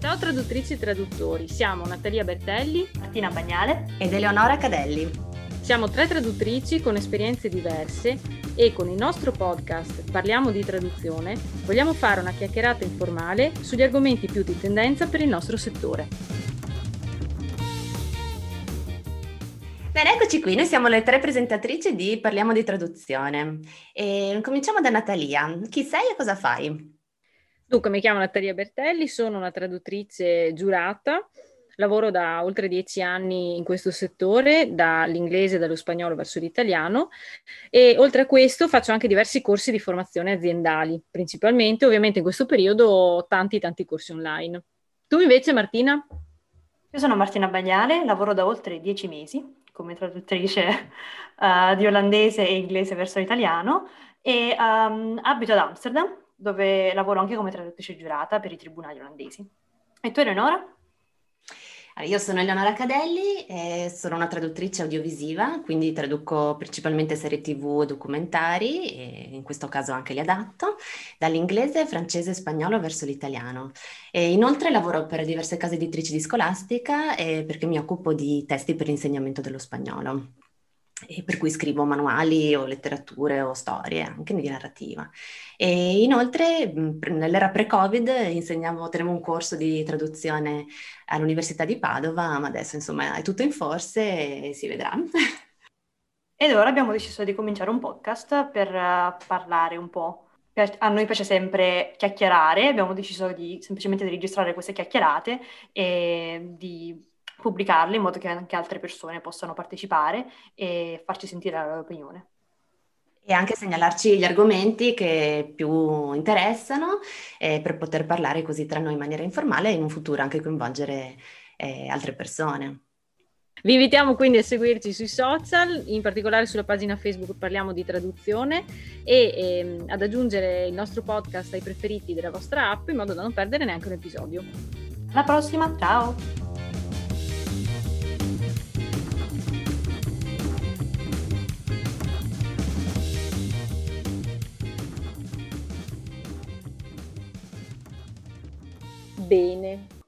Ciao traduttrici e traduttori, siamo Natalia Bertelli, Martina Bagnale ed Eleonora Cadelli. Siamo tre traduttrici con esperienze diverse e con il nostro podcast Parliamo di traduzione vogliamo fare una chiacchierata informale sugli argomenti più di tendenza per il nostro settore. Bene, eccoci qui, noi siamo le tre presentatrici di Parliamo di traduzione. E cominciamo da Natalia. Chi sei e cosa fai? Dunque, mi chiamo Natalia Bertelli, sono una traduttrice giurata, lavoro da oltre dieci anni in questo settore, dall'inglese e dallo spagnolo verso l'italiano e oltre a questo faccio anche diversi corsi di formazione aziendali, principalmente ovviamente in questo periodo tanti tanti corsi online. Tu invece Martina? Io sono Martina Bagnale, lavoro da oltre dieci mesi come traduttrice uh, di olandese e inglese verso l'italiano e um, abito ad Amsterdam dove lavoro anche come traduttrice giurata per i tribunali olandesi. E tu Eleonora? Io sono Eleonora Cadelli e sono una traduttrice audiovisiva, quindi traduco principalmente serie tv e documentari, e in questo caso anche li adatto, dall'inglese, francese e spagnolo verso l'italiano. E inoltre lavoro per diverse case editrici di scolastica perché mi occupo di testi per l'insegnamento dello spagnolo e per cui scrivo manuali o letterature o storie, anche di narrativa. E inoltre nell'era pre-Covid insegnavo, tenevo un corso di traduzione all'Università di Padova, ma adesso insomma è tutto in forse e si vedrà. Ed ora abbiamo deciso di cominciare un podcast per uh, parlare un po'. A noi piace sempre chiacchierare, abbiamo deciso di semplicemente di registrare queste chiacchierate e di pubblicarle in modo che anche altre persone possano partecipare e farci sentire la loro opinione. E anche segnalarci gli argomenti che più interessano eh, per poter parlare così tra noi in maniera informale e in un futuro anche coinvolgere eh, altre persone. Vi invitiamo quindi a seguirci sui social, in particolare sulla pagina Facebook Parliamo di Traduzione e ehm, ad aggiungere il nostro podcast ai preferiti della vostra app in modo da non perdere neanche un episodio. Alla prossima, ciao! bene.